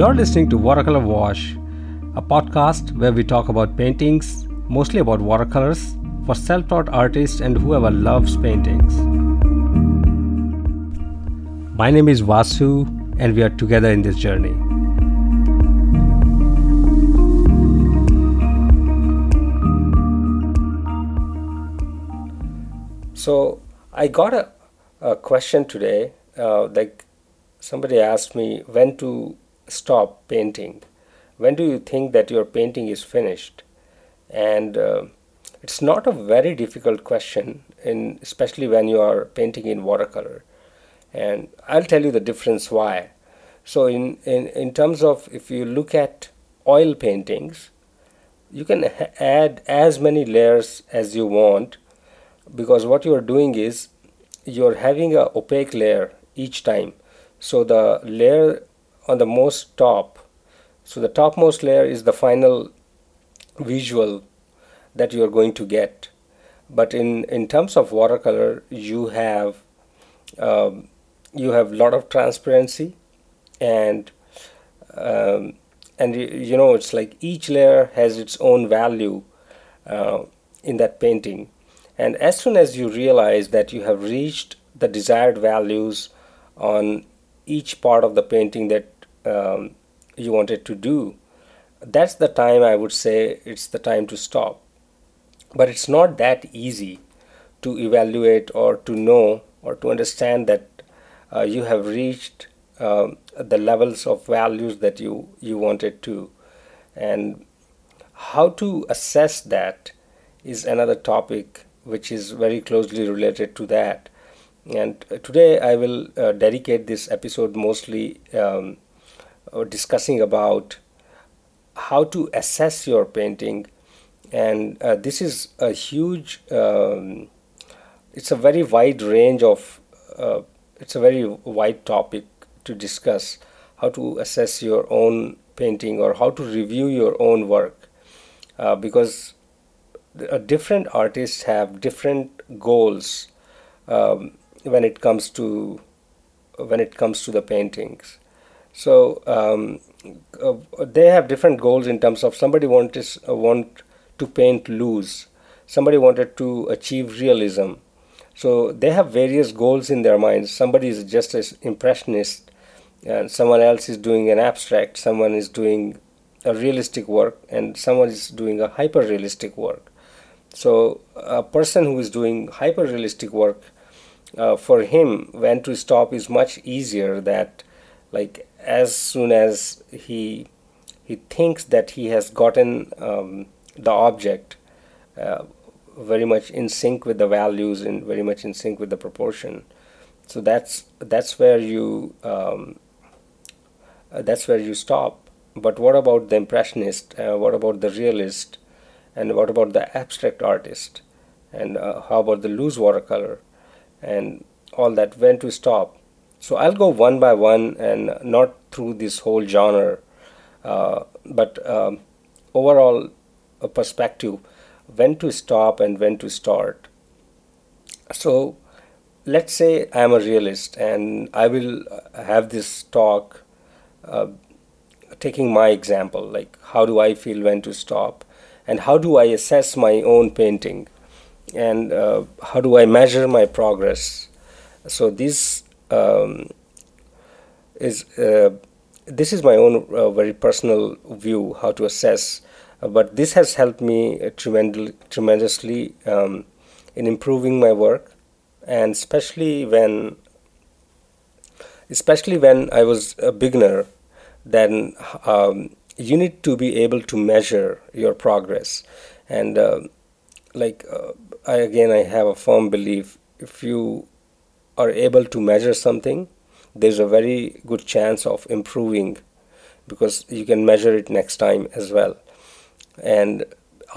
You're listening to Watercolor Wash, a podcast where we talk about paintings, mostly about watercolors, for self taught artists and whoever loves paintings. My name is Vasu, and we are together in this journey. So, I got a, a question today. Uh, like somebody asked me when to stop painting. When do you think that your painting is finished? And uh, it's not a very difficult question, in, especially when you are painting in watercolor. And I'll tell you the difference why. So, in, in, in terms of if you look at oil paintings, you can add as many layers as you want because what you are doing is you're having a opaque layer each time so the layer on the most top. So the topmost layer is the final visual that you are going to get. But in in terms of watercolor you have um, you have a lot of transparency and um, and you know it's like each layer has its own value uh, in that painting. And as soon as you realize that you have reached the desired values on each part of the painting that um, you wanted to do, that's the time I would say it's the time to stop. But it's not that easy to evaluate or to know or to understand that uh, you have reached um, the levels of values that you, you wanted to. And how to assess that is another topic which is very closely related to that. And today I will uh, dedicate this episode mostly um, uh, discussing about how to assess your painting. And uh, this is a huge, um, it's a very wide range of, uh, it's a very wide topic to discuss how to assess your own painting or how to review your own work. Uh, because different artists have different goals um, when it comes to when it comes to the paintings so um, uh, they have different goals in terms of somebody wants uh, want to paint loose. Somebody wanted to achieve realism. So they have various goals in their minds somebody is just an impressionist and someone else is doing an abstract someone is doing a realistic work and someone is doing a hyper realistic work. So a person who is doing hyper realistic work, uh, for him, when to stop is much easier. That like as soon as he he thinks that he has gotten um, the object uh, very much in sync with the values and very much in sync with the proportion. So that's that's where you um, uh, that's where you stop. But what about the impressionist? Uh, what about the realist? and what about the abstract artist and uh, how about the loose watercolor and all that when to stop so i'll go one by one and not through this whole genre uh, but um, overall a perspective when to stop and when to start so let's say i'm a realist and i will have this talk uh, taking my example like how do i feel when to stop and how do I assess my own painting and uh, how do I measure my progress. So this um, is uh, this is my own uh, very personal view how to assess, uh, but this has helped me uh, tremendously, tremendously um, in improving my work, and especially when especially when I was a beginner, then um, you need to be able to measure your progress. And uh, like uh, I, again i have a firm belief if you are able to measure something there's a very good chance of improving because you can measure it next time as well and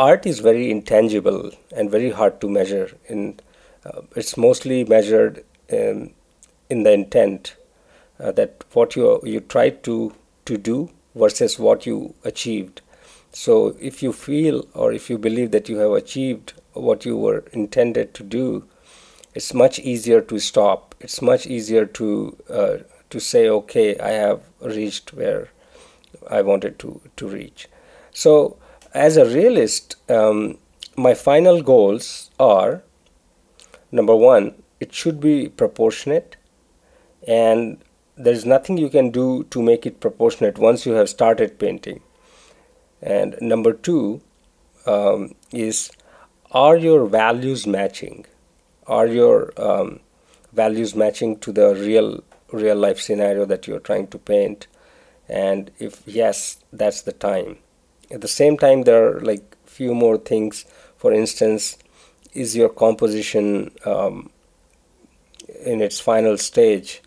art is very intangible and very hard to measure in uh, it's mostly measured in the intent uh, that what you you try to to do versus what you achieved. So, if you feel or if you believe that you have achieved what you were intended to do, it's much easier to stop. It's much easier to uh, to say, okay, I have reached where I wanted to, to reach. So, as a realist, um, my final goals are number one, it should be proportionate, and there's nothing you can do to make it proportionate once you have started painting. And number two um, is are your values matching? Are your um, values matching to the real real life scenario that you're trying to paint? And if yes, that's the time. At the same time, there are like few more things. For instance, is your composition um, in its final stage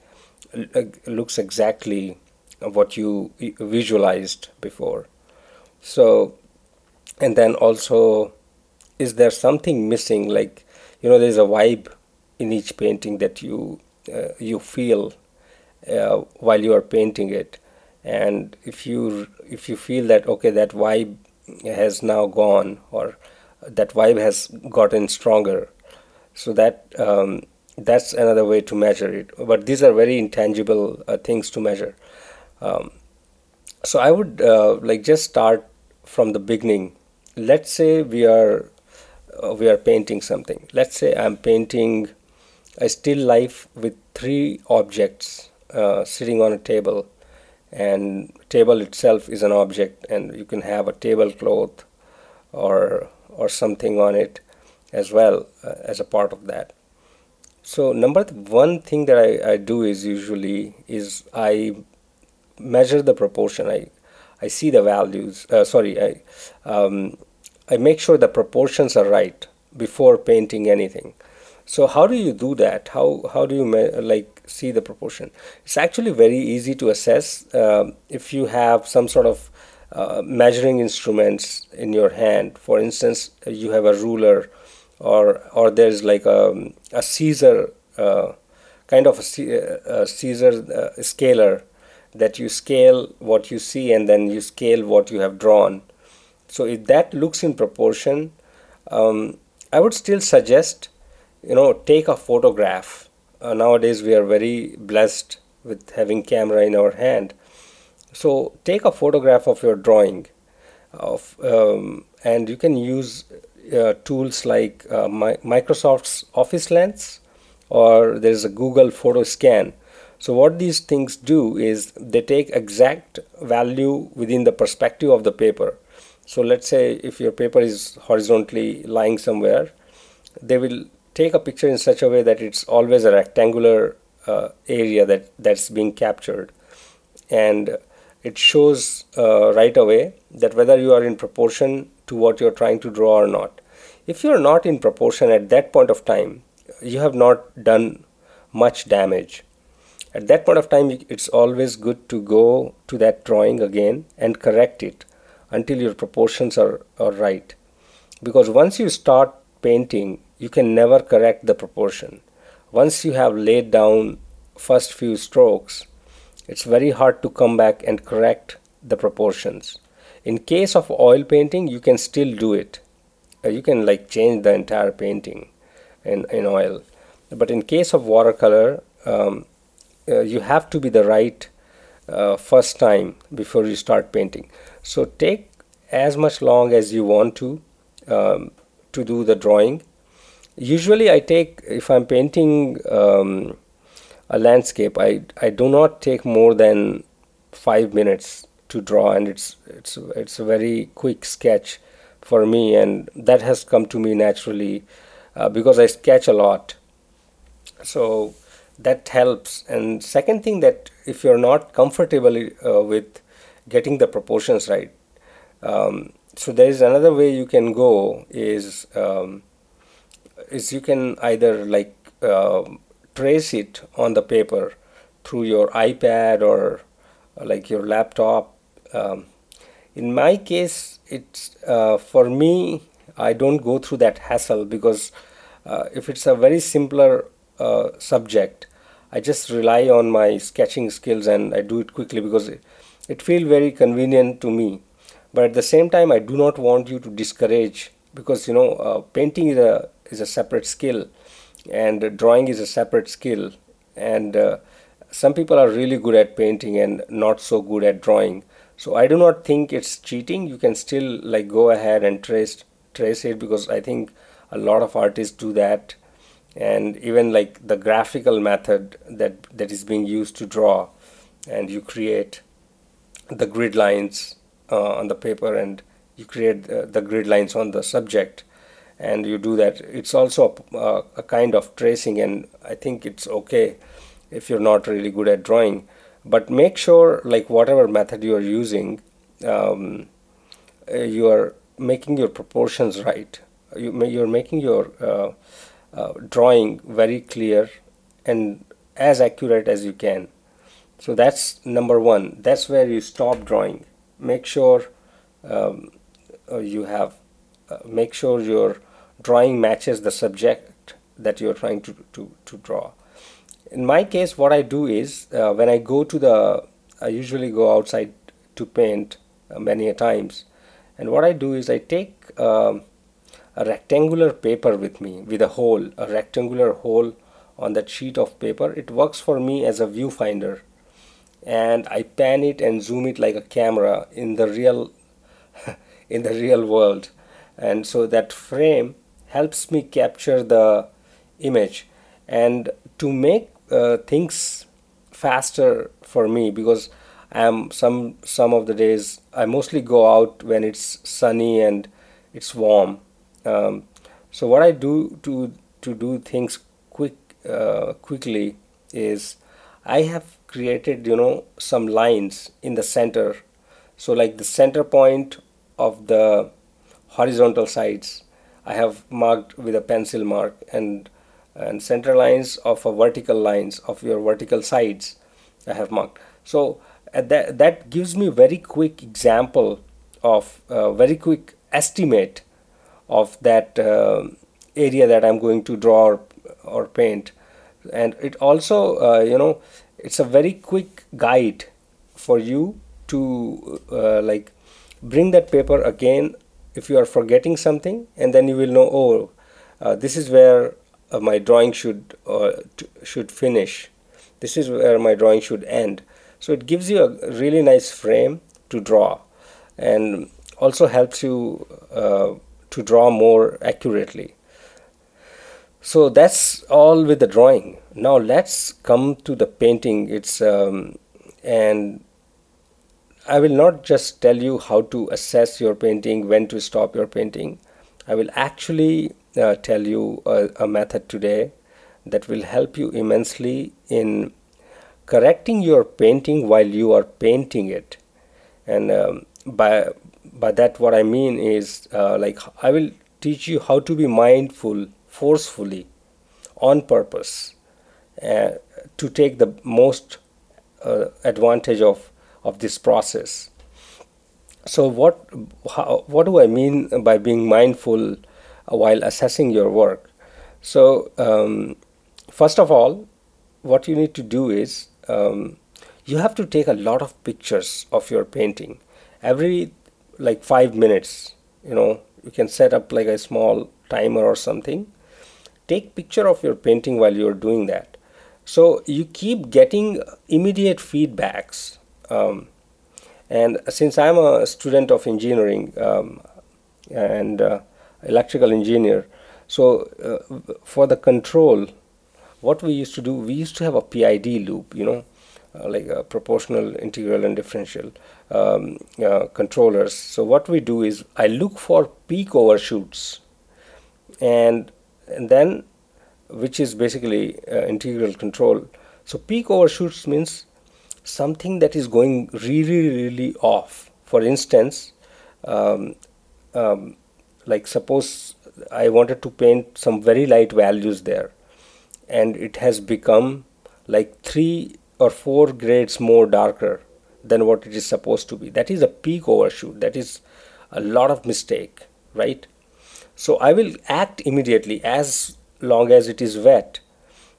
looks exactly what you visualized before? So, and then also, is there something missing? Like, you know, there's a vibe in each painting that you uh, you feel uh, while you are painting it, and if you if you feel that okay, that vibe has now gone or that vibe has gotten stronger, so that um, that's another way to measure it. But these are very intangible uh, things to measure. Um, so I would uh, like just start from the beginning. Let's say we are uh, we are painting something. Let's say I'm painting a still life with three objects uh, sitting on a table, and table itself is an object, and you can have a tablecloth or or something on it as well uh, as a part of that. So number one thing that I, I do is usually is I measure the proportion. I I see the values. Uh, sorry, I um, I make sure the proportions are right before painting anything. So how do you do that? How how do you me- like see the proportion? It's actually very easy to assess uh, if you have some sort of uh, measuring instruments in your hand. For instance, you have a ruler, or or there's like a a Caesar uh, kind of a, a Caesar uh, scaler that you scale what you see and then you scale what you have drawn. So if that looks in proportion, um, I would still suggest, you know, take a photograph. Uh, nowadays we are very blessed with having camera in our hand. So take a photograph of your drawing, of um, and you can use uh, tools like uh, Microsoft's Office Lens, or there is a Google Photo Scan so what these things do is they take exact value within the perspective of the paper. So let's say if your paper is horizontally lying somewhere, they will take a picture in such a way that it's always a rectangular uh, area that that's being captured, and it shows uh, right away that whether you are in proportion to what you're trying to draw or not. If you're not in proportion at that point of time, you have not done much damage. At that point of time, it's always good to go to that drawing again and correct it until your proportions are, are right. Because once you start painting, you can never correct the proportion. Once you have laid down first few strokes, it's very hard to come back and correct the proportions. In case of oil painting, you can still do it. Uh, you can like change the entire painting in, in oil. But in case of watercolor, um, uh, you have to be the right uh, first time before you start painting so take as much long as you want to um, to do the drawing. Usually i take if i'm painting um, a landscape i i do not take more than 5 minutes to draw and it's it's it's a very quick sketch for me and that has come to me naturally uh, because i sketch a lot. So that helps. And second thing that if you're not comfortable uh, with getting the proportions right. Um, so there is another way you can go is um, is you can either like uh, trace it on the paper through your ipad or uh, like your laptop. Um, in my case it's uh, for me i don't go through that hassle because uh, if it's a very simpler uh, subject i just rely on my sketching skills and i do it quickly because it, it feels very convenient to me. But at the same time i do not want you to discourage because you know uh, painting is a is a separate skill and drawing is a separate skill. And uh, some people are really good at painting and not so good at drawing. So i do not think it's cheating. You can still like go ahead and trace trace it because i think a lot of artists do that. And even like the graphical method that that is being used to draw and you create the grid lines uh, on the paper and you create uh, the grid lines on the subject. And you do that. It's also a, uh, a, kind of tracing and i think it's okay if you're not really good at drawing. But make sure like whatever method you are using um, uh, you are making your proportions right. You, you're making your uh, uh, drawing very clear and as accurate as you can so that's number one. That's where you stop drawing. Make sure um, uh, you have uh, make sure your drawing matches the subject that you're trying to, to, to draw. In my case what i do is uh, when i go to the i usually go outside to paint uh, many a times. And what i do is i take um, a rectangular paper with me with a hole a rectangular hole on that sheet of paper. It works for me as a viewfinder and I pan it and zoom it like a camera in the real in the real world. And so that frame helps me capture the image and to make uh, things faster for me because I'm some some of the days I mostly go out when it's sunny and it's warm. Um, so what I do to to do things quick uh, quickly is I have created you know some lines in the center. So like the center point of the horizontal sides I have marked with a pencil mark and and center lines of a vertical lines of your vertical sides I have marked. So uh, that that gives me very quick example of uh, very quick estimate of that uh, area that I'm going to draw or, or paint. And it also uh, you know it's a very quick guide for you to uh, like bring that paper again if you are forgetting something and then you will know oh uh, this is where uh, my drawing should uh, t- should finish. This is where my drawing should end. So it gives you a really nice frame to draw and also helps you uh, to draw more accurately so that's all with the drawing. Now let's come to the painting. It's um, and i will not just tell you how to assess your painting when to stop your painting. I will actually uh, tell you a, a method today that will help you immensely in correcting your painting while you are painting it. And um, by by that what i mean is uh, like i will teach you how to be mindful forcefully on purpose uh, to take the most uh, advantage of of this process. So what how, what do i mean by being mindful while assessing your work? So um, first of all what you need to do is um, you have to take a lot of pictures of your painting. Every like 5 minutes you know you can set up like a small timer or something take picture of your painting while you're doing that. So you keep getting immediate feedbacks um, and since i'm a student of engineering um, and uh, electrical engineer so uh, for the control what we used to do we used to have a pid loop you know uh, like a proportional integral and differential um, uh, controllers. So what we do is i look for peak overshoots and and then which is basically uh, integral control. So peak overshoots means something that is going really really off. For instance um, um, like suppose I wanted to paint some very light values there and it has become like three or four grades more darker than what it is supposed to be. That is a peak overshoot. That is a lot of mistake right so I will act immediately as long as it is wet.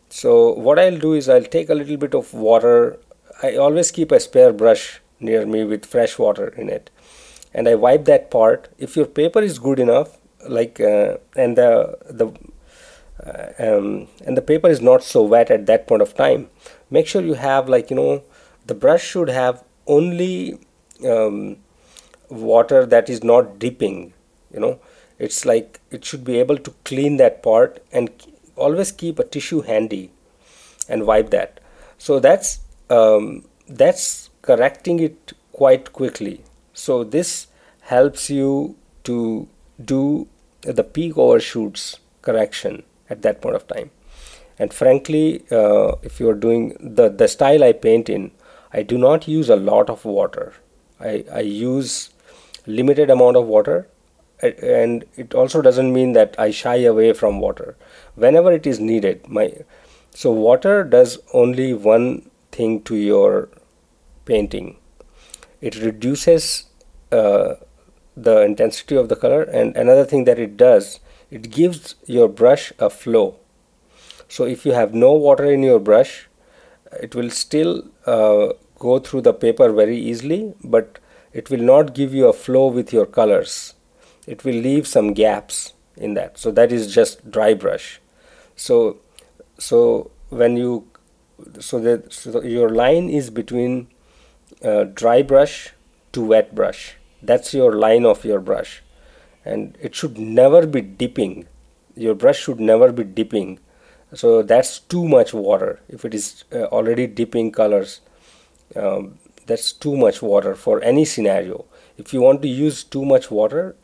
So what I'll do is I'll take a little bit of water. I always keep a spare brush near me with fresh water in it. And I wipe that part. If your paper is good enough like uh, and the the uh, um, and the paper is not so wet at that point of time make sure you have like you know the brush should have only um, water that is not dipping you know it's like it should be able to clean that part and always keep a tissue handy and wipe that. So that's um, that's correcting it quite quickly. So this helps you to do the peak overshoots correction at that point of time. And frankly uh, if you're doing the the style i paint in i do not use a lot of water. I i use limited amount of water and it also doesn't mean that i shy away from water. Whenever it is needed my so water does only one thing to your painting. It reduces uh, the intensity of the color and another thing that it does it gives your brush a flow. So if you have no water in your brush it will still uh, go through the paper very easily but it will not give you a flow with your colors it will leave some gaps in that. So that is just dry brush. So so when you so that so your line is between uh, dry brush to wet brush. That's your line of your brush. And it should never be dipping. Your brush should never be dipping. So that's too much water. If it is uh, already dipping colors um, that's too much water for any scenario. If you want to use too much water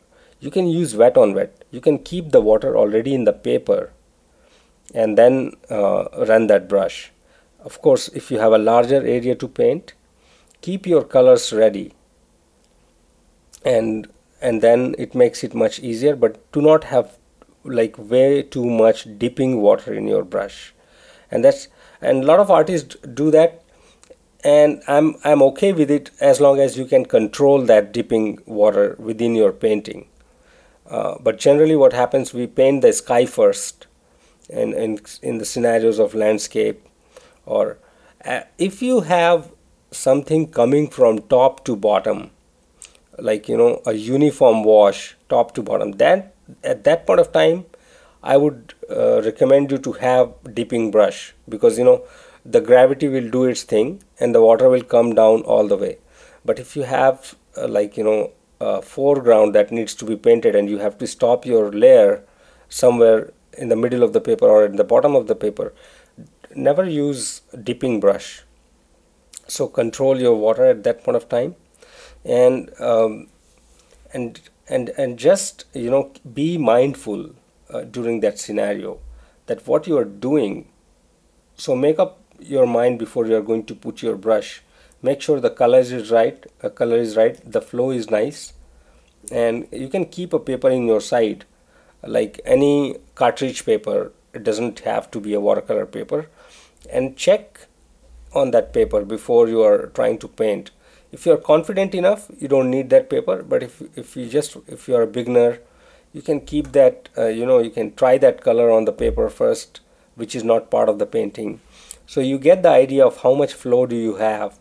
you can use wet on wet. You can keep the water already in the paper and then uh, run that brush. Of course if you have a larger area to paint keep your colors ready. And and then it makes it much easier but do not have like way too much dipping water in your brush. And that's and a lot of artists do that and i'm i'm okay with it as long as you can control that dipping water within your painting uh, but generally what happens we paint the sky first in in, in the scenarios of landscape or uh, if you have something coming from top to bottom like you know a uniform wash top to bottom that at that point of time i would uh, recommend you to have dipping brush because you know the gravity will do its thing and the water will come down all the way. But if you have uh, like you know a foreground that needs to be painted and you have to stop your layer somewhere in the middle of the paper or in the bottom of the paper never use dipping brush. So control your water at that point of time and um, and and and just you know be mindful uh, during that scenario that what you are doing so make up your mind before you are going to put your brush make sure the color is right the color is right the flow is nice. And you can keep a paper in your side like any cartridge paper. It doesn't have to be a watercolor paper. And check on that paper before you are trying to paint. If you are confident enough you don't need that paper. But if, if you just if you are a beginner you can keep that uh, you know you can try that color on the paper first which is not part of the painting. So you get the idea of how much flow do you have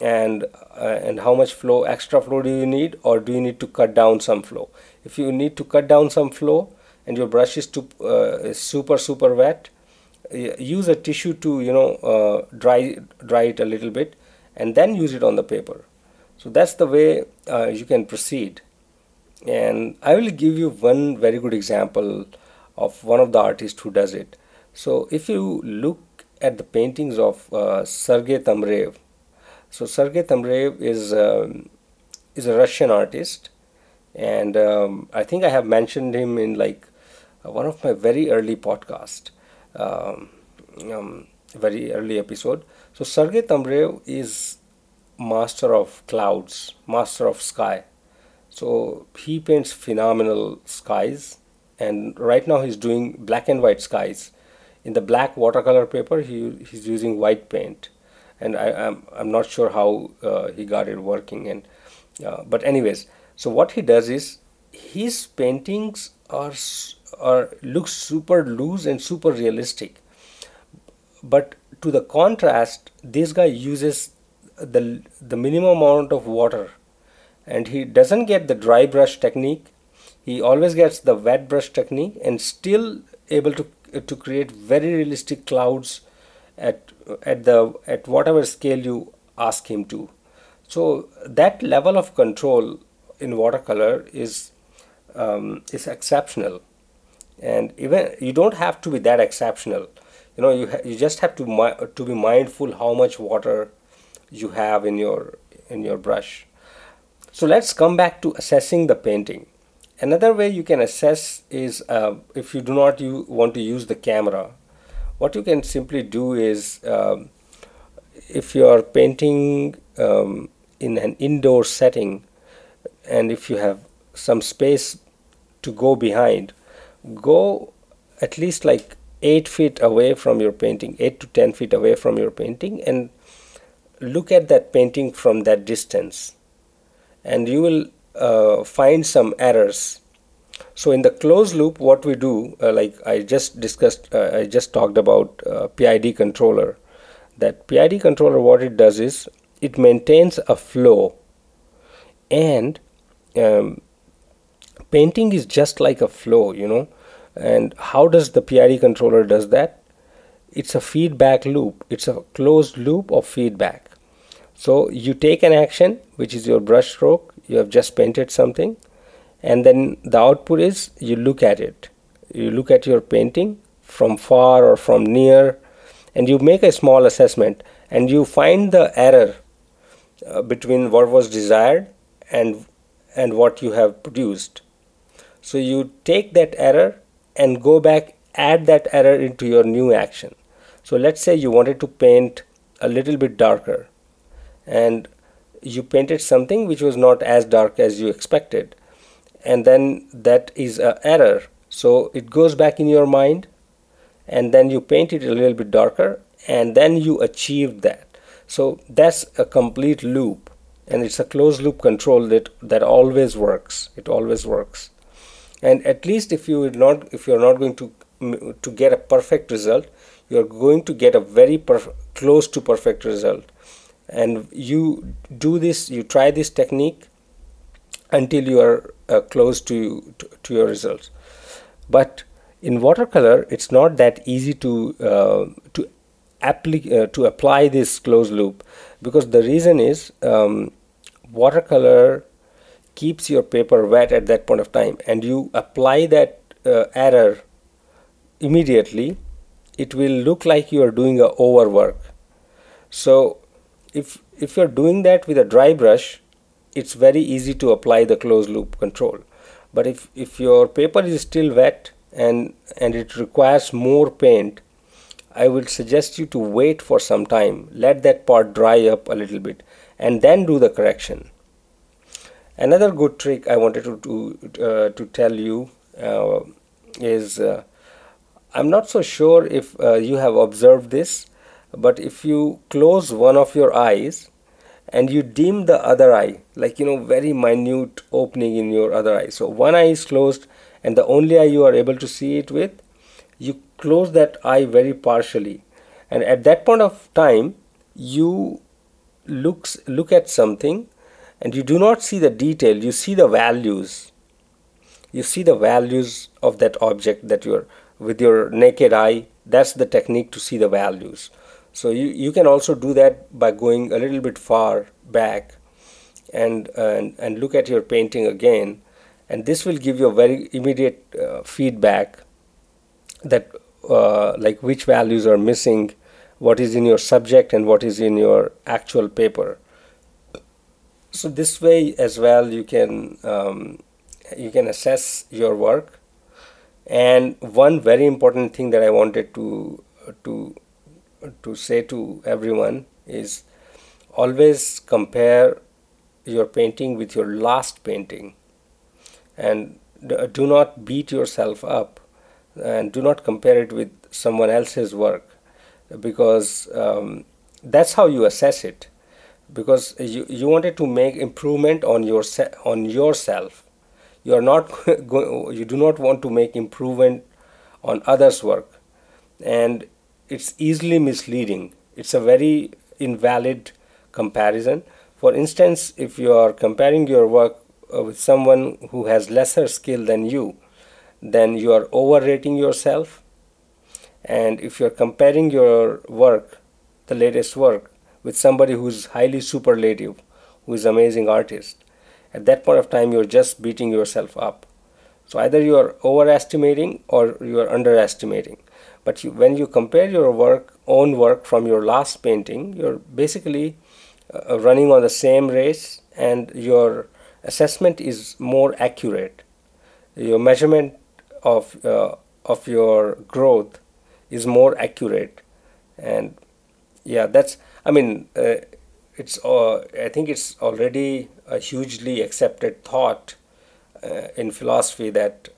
and uh, and how much flow extra flow do you need or do you need to cut down some flow if you need to cut down some flow and your brush is, too, uh, super super wet use a tissue to you know uh, dry dry it a little bit and then use it on the paper. So that's the way uh, you can proceed. And I will give you one very good example of one of the artists who does it. So if you look at the paintings of uh, Sergei Temerev, so Sergei Temerev is um, is a Russian artist, and um, I think I have mentioned him in like uh, one of my very early podcast, um, um very early episode. So Sergei Temerev is master of clouds, master of sky. So he paints phenomenal skies, and right now he's doing black and white skies. In the black watercolor paper, he he's using white paint, and I, am I'm, I'm not sure how uh, he got it working. And uh, but anyways, so what he does is his paintings are are look super loose and super realistic but to the contrast this guy uses the the minimum amount of water and he doesn't get the dry brush technique he always gets the wet brush technique and still able to to create very realistic clouds at at the at whatever scale you ask him to So that level of control in watercolor is um, is exceptional, and even you don't have to be that exceptional. You know, you you just have to mi- to be mindful how much water you have in your in your brush. So let's come back to assessing the painting. Another way you can assess is uh, if you do not u- want to use the camera, what you can simply do is um, if you are painting um, in an indoor setting and if you have some space to go behind, go at least like 8 feet away from your painting, 8 to 10 feet away from your painting, and look at that painting from that distance. And you will uh, find some errors. So in the closed loop, what we do, uh, like I just discussed, uh, I just talked about uh, PID controller. That PID controller, what it does is it maintains a flow, and um, painting is just like a flow, you know. And how does the PID controller does that? It's a feedback loop. It's a closed loop of feedback. So you take an action, which is your brush stroke. You have just painted something, and then the output is you look at it. You look at your painting from far or from near, and you make a small assessment, and you find the error uh, between what was desired and and what you have produced. So you take that error and go back, add that error into your new action. So let's say you wanted to paint a little bit darker and you painted something which was not as dark as you expected and then that is an error. So it goes back in your mind and then you paint it a little bit darker and then you achieve that. So that's a complete loop and it's a closed loop control that that always works. It always works. And at least if you not if you're not going to to get a perfect result you're going to get a very perf- close to perfect result. And you do this you try this technique until you are uh, close to, to, to your results. But in watercolor it's not that easy to uh, to apply uh, to apply this closed loop because the reason is um, watercolor keeps your paper wet at that point of time and you apply that uh, error immediately it will look like you are doing a overwork. So if if you're doing that with a dry brush it's very easy to apply the closed loop control. But if if your paper is still wet and and it requires more paint i would suggest you to wait for some time let that part dry up a little bit and then do the correction. Another good trick i wanted to to, uh, to tell you uh, is uh, i'm not so sure if uh, you have observed this but if you close one of your eyes and you dim the other eye like you know very minute opening in your other eye. So one eye is closed and the only eye you are able to see it with you close that eye very partially. And at that point of time you looks look at something and you do not see the detail you see the values. You see the values of that object that you're with your naked eye that's the technique to see the values so you, you can also do that by going a little bit far back and, and, and look at your painting again. And this will give you a very immediate uh, feedback that uh, like which values are missing, what is in your subject and what is in your actual paper. So this way as well you can um, you can assess your work. And one very important thing that I wanted to to to say to everyone is always compare your painting with your last painting. And do not beat yourself up and do not compare it with someone else's work because um, that's how you assess it. Because you, you wanted to make improvement on your on yourself. You are not you do not want to make improvement on others work. And it's easily misleading. It's a very invalid comparison. For instance, if you are comparing your work uh, with someone who has lesser skill than you, then you are overrating yourself. And if you're comparing your work, the latest work, with somebody who's highly superlative, who is amazing artist at that point of time you're just beating yourself up so either you are overestimating or you are underestimating but you, when you compare your work own work from your last painting you're basically uh, running on the same race and your assessment is more accurate. Your measurement of uh, of your growth is more accurate. And yeah that's i mean uh, it's uh, i think it's already a hugely accepted thought uh, in philosophy that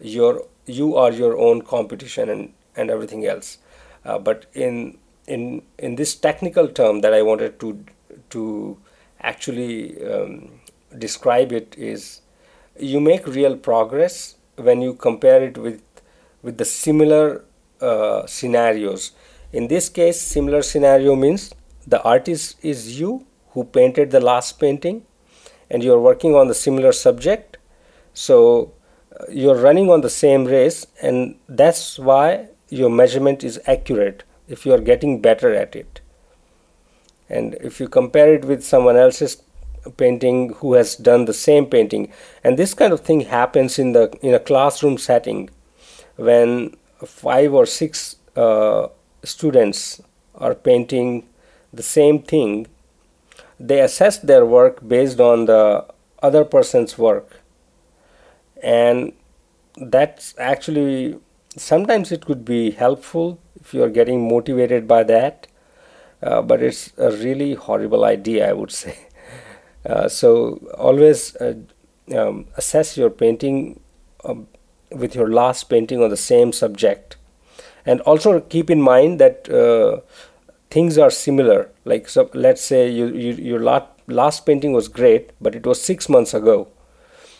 your you are your own competition and and everything else. Uh, but in in in this technical term that i wanted to to actually um, describe it is you make real progress when you compare it with with the similar uh, scenarios. In this case similar scenario means the artist is you who painted the last painting and you're working on the similar subject. So uh, you're running on the same race and that's why your measurement is accurate if you are getting better at it. And if you compare it with someone else's painting who has done the same painting and this kind of thing happens in the in a classroom setting when five or six uh, students are painting the same thing they assess their work based on the other person's work. And that's actually sometimes it could be helpful if you are getting motivated by that uh, but it's a really horrible idea i would say. Uh, so always uh, um, assess your painting um, with your last painting on the same subject. And also keep in mind that uh, things are similar. Like so let's say you, you, your last, last painting was great but it was six months ago.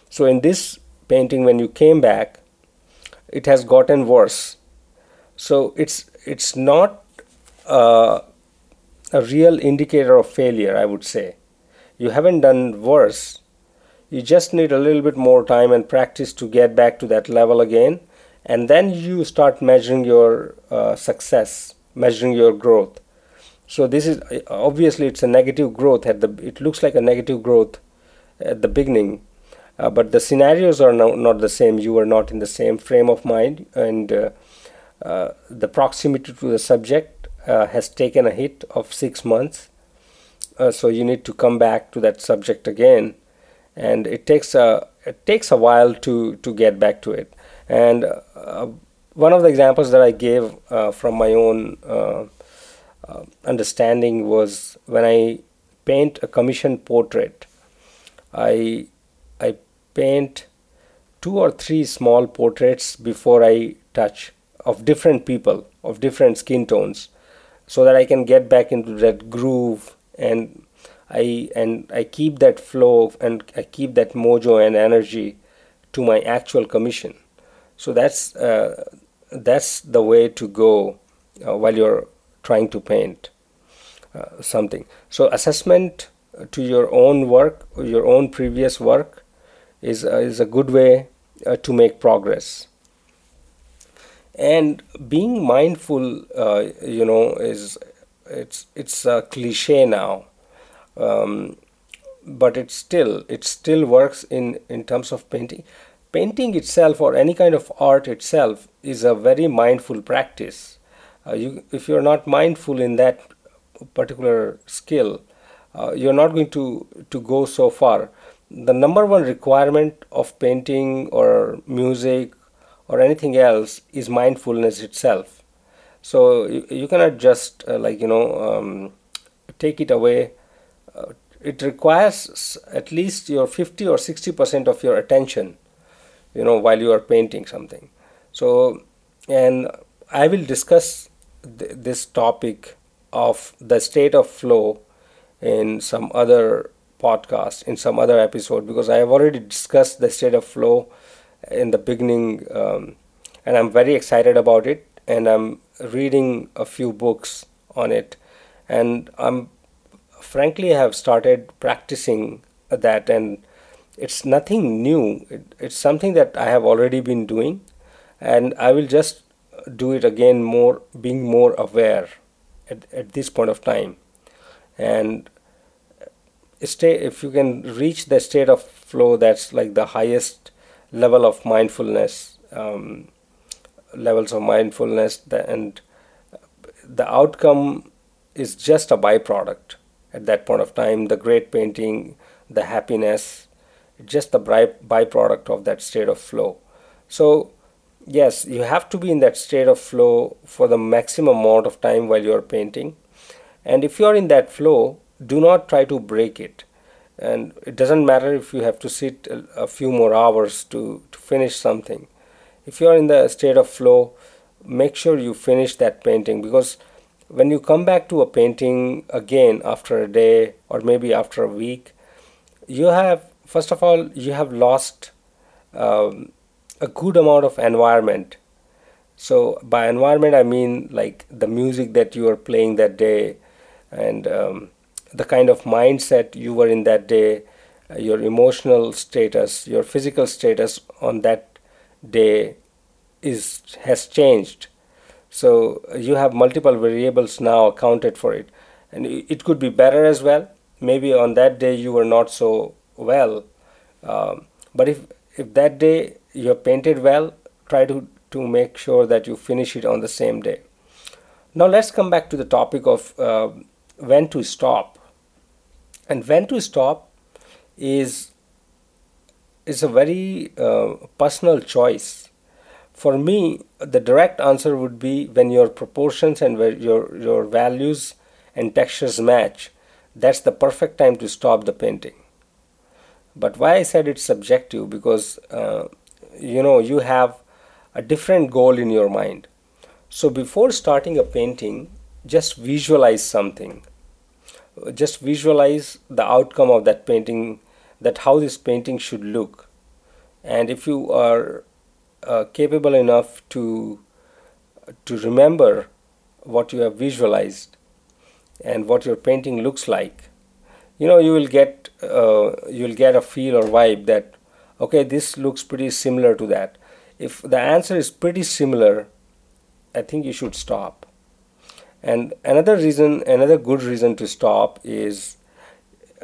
So in this painting when you came back it has gotten worse. So it's it's not uh, a real indicator of failure i would say. You haven't done worse. You just need a little bit more time and practice to get back to that level again and then you start measuring your uh, success measuring your growth. So this is obviously it's a negative growth at the it looks like a negative growth at the beginning uh, but the scenarios are no, not the same. You are not in the same frame of mind and uh, uh, the proximity to the subject uh, has taken a hit of six months. Uh, so you need to come back to that subject again and it takes a it takes a while to to get back to it. And one of the examples that I gave uh, from my own uh, uh, understanding was when I paint a commission portrait I paint two or three small portraits before I touch of different people of different skin tones so that I can get back into that groove and I and I keep that flow and I keep that mojo and energy to my actual commission. So that's uh, that's the way to go uh, while you're trying to paint uh, something. So assessment to your own work, your own previous work, is uh, is a good way uh, to make progress. And being mindful, uh, you know, is it's it's a cliche now um, but it still it still works in in terms of painting. Painting itself or any kind of art itself is a very mindful practice. Uh, you if you're not mindful in that particular skill uh, you're not going to to go so far the number one requirement of painting or music or anything else is mindfulness itself. So you, you cannot just uh, like you know um, take it away. Uh, it requires at least your 50 or 60 percent of your attention you know while you are painting something. So and i will discuss th- this topic of the state of flow in some other podcast in some other episode because i have already discussed the state of flow in the beginning um, and i'm very excited about it and i'm reading a few books on it. And i'm frankly I have started practicing that and it's nothing new. It, it's something that I have already been doing and I will just do it again more being more aware at, at this point of time. And stay if you can reach the state of flow that's like the highest level of mindfulness um, levels of mindfulness and the outcome is just a byproduct at that point of time. The great painting the happiness just the by- byproduct of that state of flow. So yes you have to be in that state of flow for the maximum amount of time while you are painting. And if you are in that flow do not try to break it. And it doesn't matter if you have to sit a, few more hours to, to finish something. If you are in the state of flow make sure you finish that painting because when you come back to a painting again after a day or maybe after a week you have first of all you have lost um, a good amount of environment. So by environment i mean like the music that you are playing that day and um, the kind of mindset you were in that day uh, your emotional status your physical status on that day is has changed. So you have multiple variables now accounted for it. And it could be better as well. Maybe on that day you were not so well. Um, but if if that day you have painted well try to to make sure that you finish it on the same day. Now let's come back to the topic of uh, when to stop and when to stop is is a very uh, personal choice. For me the direct answer would be when your proportions and your your values and textures match that's the perfect time to stop the painting. But why i said it's subjective because uh, you know you have a different goal in your mind. So before starting a painting just visualize something just visualize the outcome of that painting that how this painting should look. And if you are uh, capable enough to to remember what you have visualized and what your painting looks like you know you will get uh, you will get a feel or vibe that okay this looks pretty similar to that. If the answer is pretty similar i think you should stop and another reason another good reason to stop is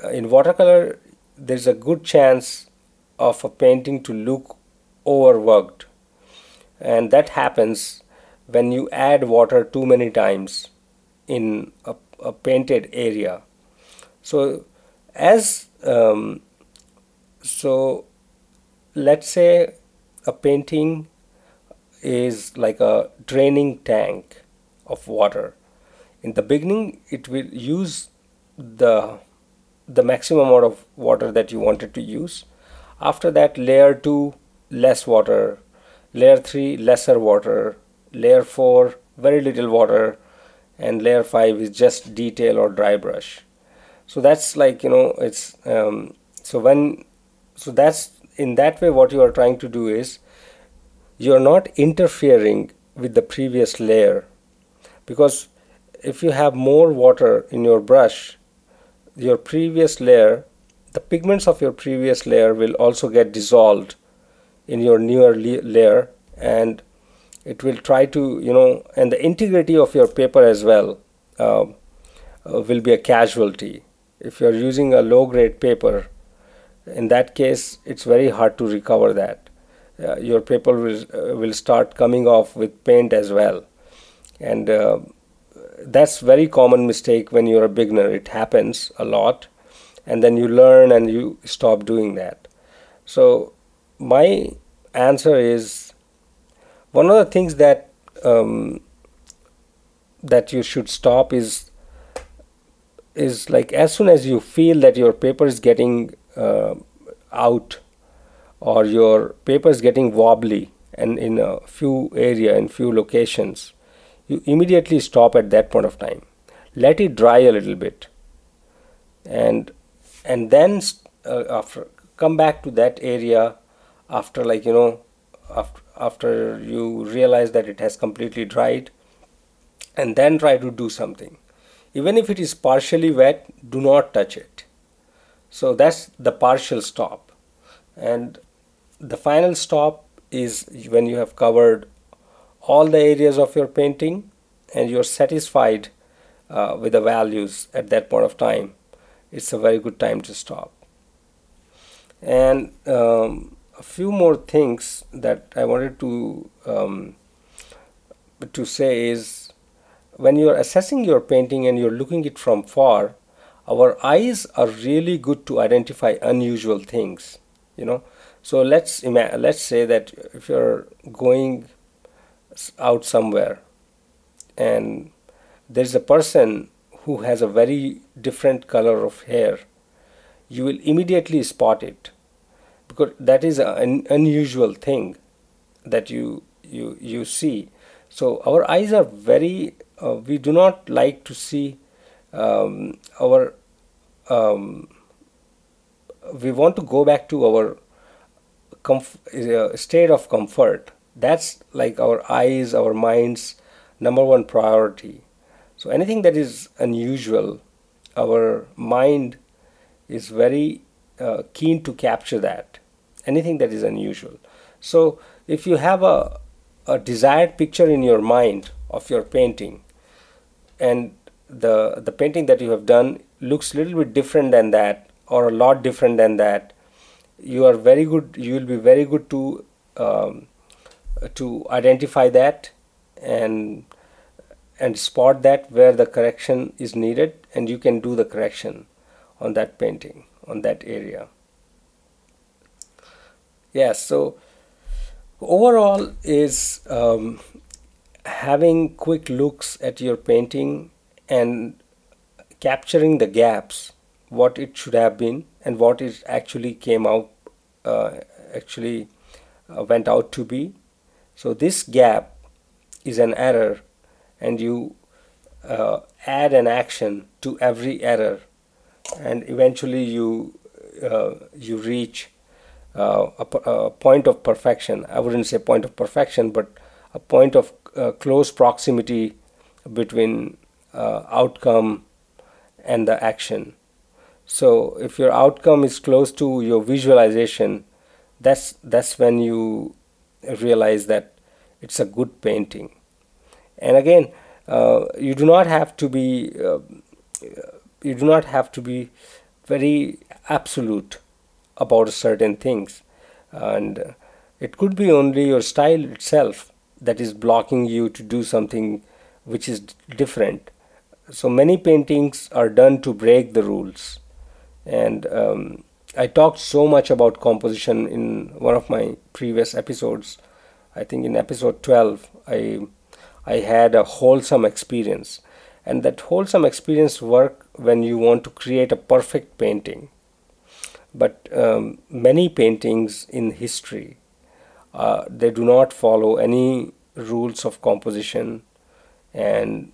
uh, in watercolor there's a good chance of a painting to look overworked. And that happens when you add water too many times in a, a painted area. So as um, so let's say a painting is like a draining tank of water in the beginning it will use the the maximum amount of water that you wanted to use. After that layer 2 less water. Layer 3 lesser water. Layer 4 very little water. And layer 5 is just detail or dry brush. So that's like you know it's um, so when so that's in that way what you are trying to do is you are not interfering with the previous layer. Because if you have more water in your brush your previous layer the pigments of your previous layer will also get dissolved in your newer layer and it will try to you know and the integrity of your paper as well uh, uh, will be a casualty. If you are using a low grade paper in that case it's very hard to recover that. Uh, your paper will uh, will start coming off with paint as well. And uh, that's very common mistake when you're a beginner. It happens a lot and then you learn and you stop doing that. So my answer is one of the things that um, that you should stop is is like as soon as you feel that your paper is getting uh, out or your paper is getting wobbly and in a few area in few locations you immediately stop at that point of time. Let it dry a little bit. And and then uh, after come back to that area after like you know after after you realize that it has completely dried and then try to do something. Even if it is partially wet do not touch it. So that's the partial stop. And the final stop is when you have covered all the areas of your painting and you're satisfied uh, with the values at that point of time. it's a very good time to stop. And um, a few more things that I wanted to um, to say is when you're assessing your painting and you're looking it from far, our eyes are really good to identify unusual things. You know, so let's ima- let's say that if you're going out somewhere and there's a person who has a very different color of hair, you will immediately spot it because that is an unusual thing that you you you see. So our eyes are very. Uh, we do not like to see um, our. Um, we want to go back to our comf- uh, state of comfort. That's like our eyes, our minds, number one priority. So anything that is unusual, our mind is very uh, keen to capture that. Anything that is unusual. So if you have a, a desired picture in your mind of your painting, and the the painting that you have done looks a little bit different than that, or a lot different than that, you are very good. You will be very good to um, to identify that and and spot that where the correction is needed and you can do the correction on that painting on that area. Yes so overall is um, having quick looks at your painting and capturing the gaps what it should have been and what it actually came out uh, actually uh, went out to be so this gap is an error and you uh, add an action to every error and eventually you uh, you reach uh, a, a, point of perfection. I wouldn't say point of perfection but a point of uh, close proximity between uh, outcome and the action. So if your outcome is close to your visualization that's that's when you realize that it's a good painting. And again uh, you do not have to be uh, you do not have to be very absolute about certain things. And it could be only your style itself that is blocking you to do something which is different. So many paintings are done to break the rules. And um, i talked so much about composition in one of my previous episodes I think in episode 12, I, I had a wholesome experience. And that wholesome experience work when you want to create a perfect painting. But um, many paintings in history, uh, they do not follow any rules of composition and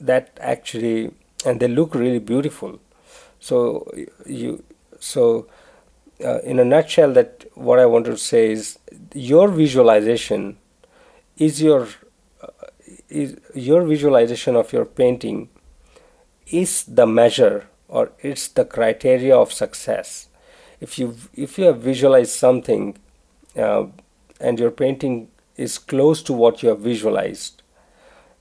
that actually and they look really beautiful so you so uh, in a nutshell that what i want to say is your visualization is your uh, is your visualization of your painting is the measure or it's the criteria of success. If you if you have visualized something uh, and your painting is close to what you have visualized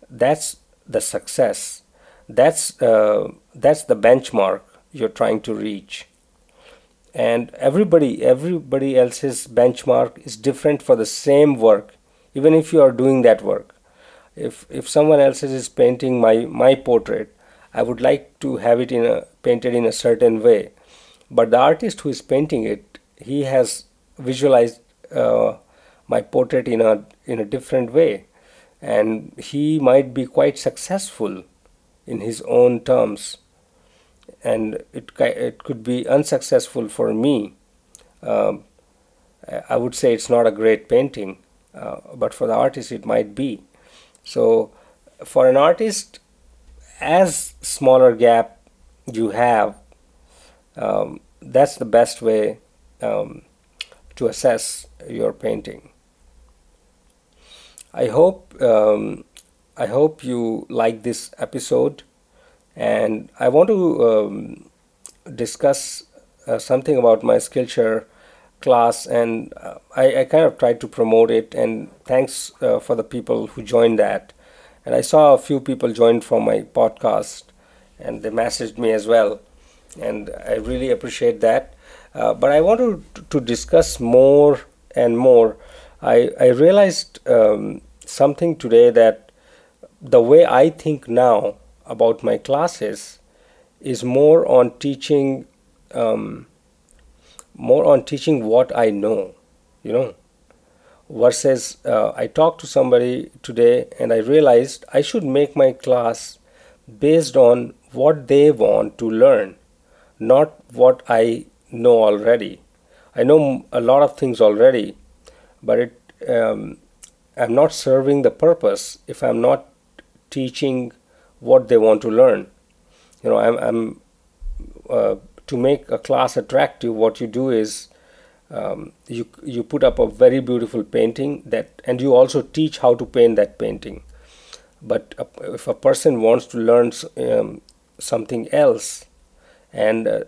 that's the success. That's uh, that's the benchmark you're trying to reach and everybody everybody else's benchmark is different for the same work even if you are doing that work. If if someone else is painting my my portrait i would like to have it in a painted in a certain way. But the artist who is painting it he has visualized uh, my portrait in a in a different way. And he might be quite successful in his own terms and it it could be unsuccessful for me. Um, I would say it's not a great painting, uh, but for the artist it might be. So, for an artist, as smaller gap you have, um, that's the best way um, to assess your painting. I hope um, I hope you like this episode and I want to um, discuss uh, something about my Skillshare class, and uh, I, I, kind of tried to promote it. And thanks uh, for the people who joined that. And I saw a few people joined from my podcast, and they messaged me as well. and I really appreciate that. Uh, but I want to, to discuss more and more. I, I realized um, something today that the way I think now about my classes is more on teaching um, more on teaching what I know, you know, versus uh, I talked to somebody today and I realized I should make my class based on what they want to learn, not what I know already. I know a lot of things already, but it um, I'm not serving the purpose if I'm not teaching what they want to learn. You know, I'm, I'm uh, to make a class attractive. What you do is um, you you put up a very beautiful painting that, and you also teach how to paint that painting. But if a person wants to learn um, something else, and uh,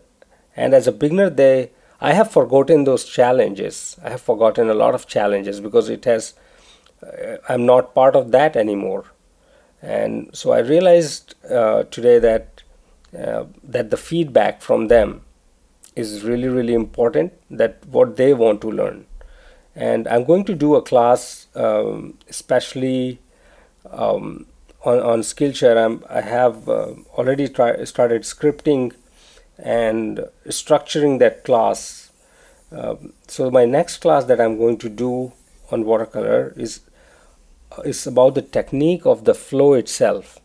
and as a beginner, they I have forgotten those challenges. I have forgotten a lot of challenges because it has. Uh, I'm not part of that anymore, and so I realized uh, today that uh, that the feedback from them is really really important. That what they want to learn, and I'm going to do a class, um, especially um, on on Skillshare. I'm, I have uh, already try, started scripting and structuring that class. Um, so my next class that I'm going to do on watercolor is is about the technique of the flow itself.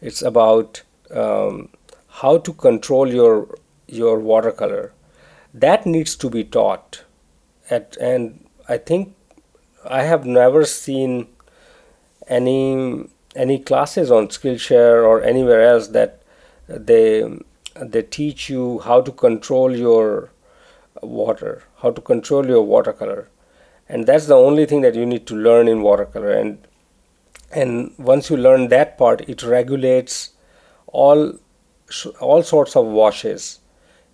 It's about um, how to control your your watercolor. That needs to be taught. At and I think I have never seen any any classes on Skillshare or anywhere else that they they teach you how to control your water, how to control your watercolor, and that's the only thing that you need to learn in watercolor. And and once you learn that part, it regulates all all sorts of washes.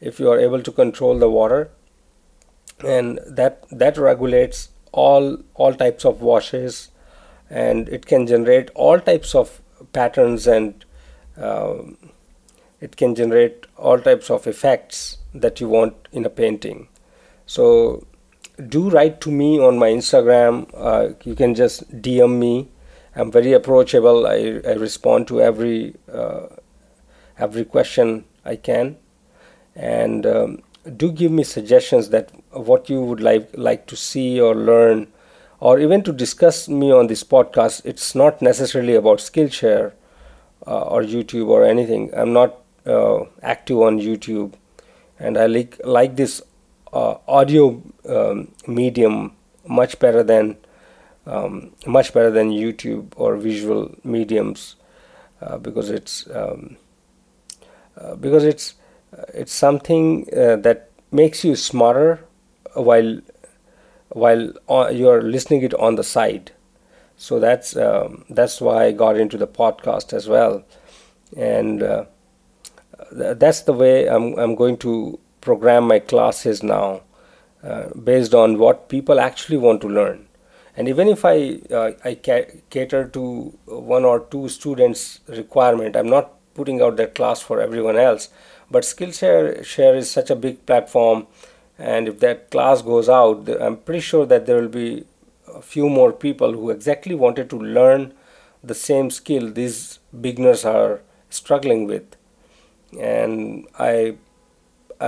If you are able to control the water, and that that regulates all all types of washes, and it can generate all types of patterns and um, it can generate all types of effects that you want in a painting so do write to me on my instagram. Uh, you can just dm me. I'm very approachable. I, I respond to every uh, every question i can. And um, do give me suggestions that what you would like like to see or learn or even to discuss me on this podcast. It's not necessarily about skillshare uh, or youtube or anything. I'm not uh, active on YouTube, and I like like this uh, audio um, medium much better than um, much better than YouTube or visual mediums uh, because it's um, uh, because it's it's something uh, that makes you smarter while while uh, you're listening it on the side. So that's um, that's why I got into the podcast as well, and that's the way I'm, I'm going to program my classes now uh, based on what people actually want to learn. And even if i uh, i cater to one or two students requirement i'm not putting out that class for everyone else but skillshare share is such a big platform and if that class goes out i'm pretty sure that there will be a few more people who exactly wanted to learn the same skill these beginners are struggling with. And I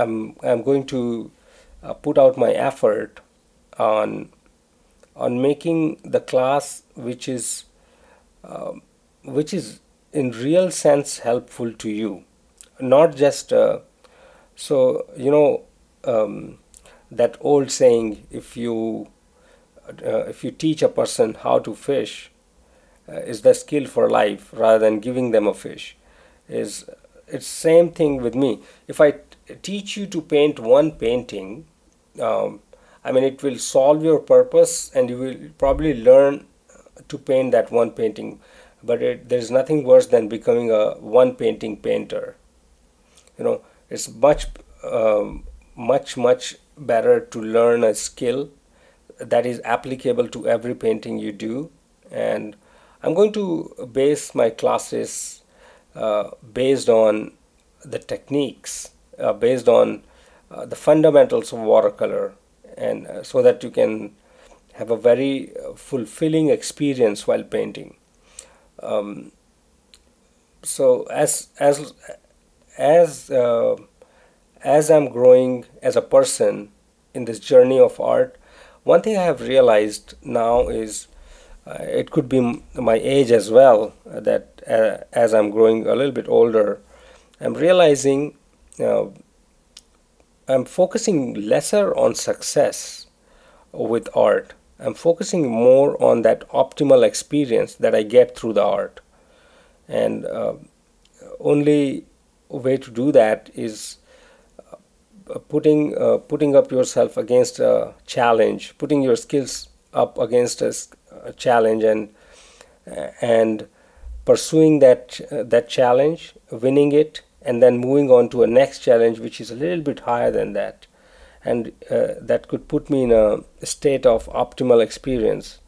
am I'm going to uh, put out my effort on on making the class which is uh, which is in real sense helpful to you. Not just uh, so you know um, that old saying if you uh, if you teach a person how to fish uh, is the skill for life rather than giving them a fish is it's same thing with me. If i teach you to paint one painting um, i mean it will solve your purpose and you will probably learn to paint that one painting. But it, there's nothing worse than becoming a one painting painter. You know it's much um, much much better to learn a skill that is applicable to every painting you do. And i'm going to base my classes uh, based on the techniques uh, based on uh, the fundamentals of watercolor and uh, so that you can have a very uh, fulfilling experience while painting. Um, so as as as uh, as I'm growing as a person in this journey of art, one thing I have realized now is uh, it could be my age as well that as I'm growing a little bit older, I'm realizing uh, I'm focusing lesser on success with art. I'm focusing more on that optimal experience that I get through the art. And uh, only way to do that is uh, putting uh, putting up yourself against a challenge, putting your skills up against a, a challenge, and uh, and pursuing that uh, that challenge, winning it, and then moving on to a next challenge, which is a little bit higher than that, and uh, that could put me in a state of optimal experience,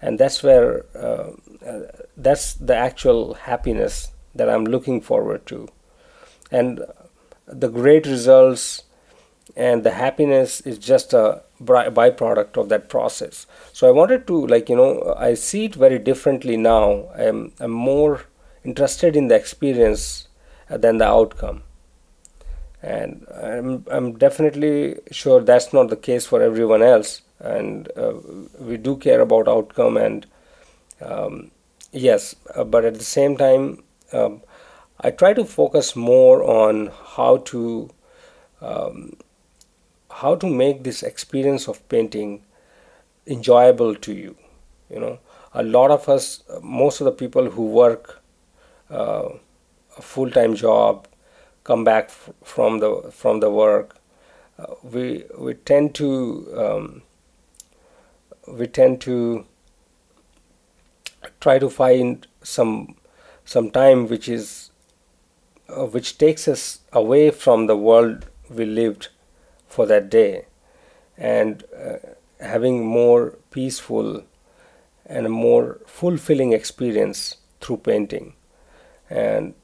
and that's where uh, that's the actual happiness that I'm looking forward to, and the great results and the happiness is just a byproduct of that process. So i wanted to like you know i see it very differently now. I'm, I'm more interested in the experience than the outcome. And i'm, I'm definitely sure that's not the case for everyone else. And uh, we do care about outcome and um, yes uh, but at the same time um, i try to focus more on how to um, how to make this experience of painting enjoyable to you. You know a lot of us most of the people who work uh, a full-time job come back f- from the from the work uh, we we tend to um, we tend to try to find some some time which is uh, which takes us away from the world we lived for that day. And uh, having more peaceful and a more fulfilling experience through painting. And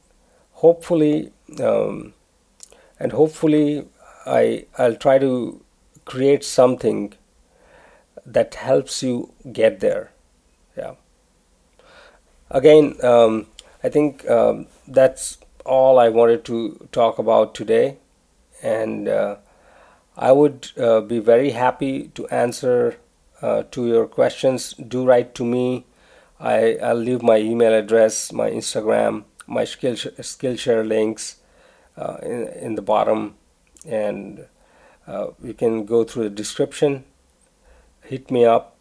hopefully um, and hopefully I I'll try to create something that helps you get there yeah again um, I think um, that's all I wanted to talk about today and uh, I would uh, be very happy to answer uh, to your questions. Do write to me. I, I'll leave my email address, my Instagram, my skill Skillshare links uh, in, in the bottom, and uh, you can go through the description. Hit me up,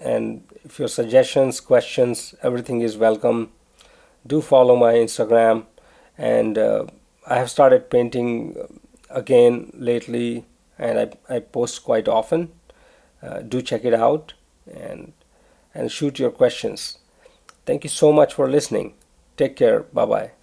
and if your suggestions, questions, everything is welcome. Do follow my Instagram, and uh, I have started painting again lately and I, I post quite often. Uh, do check it out and and shoot your questions. Thank you so much for listening. Take care. Bye bye.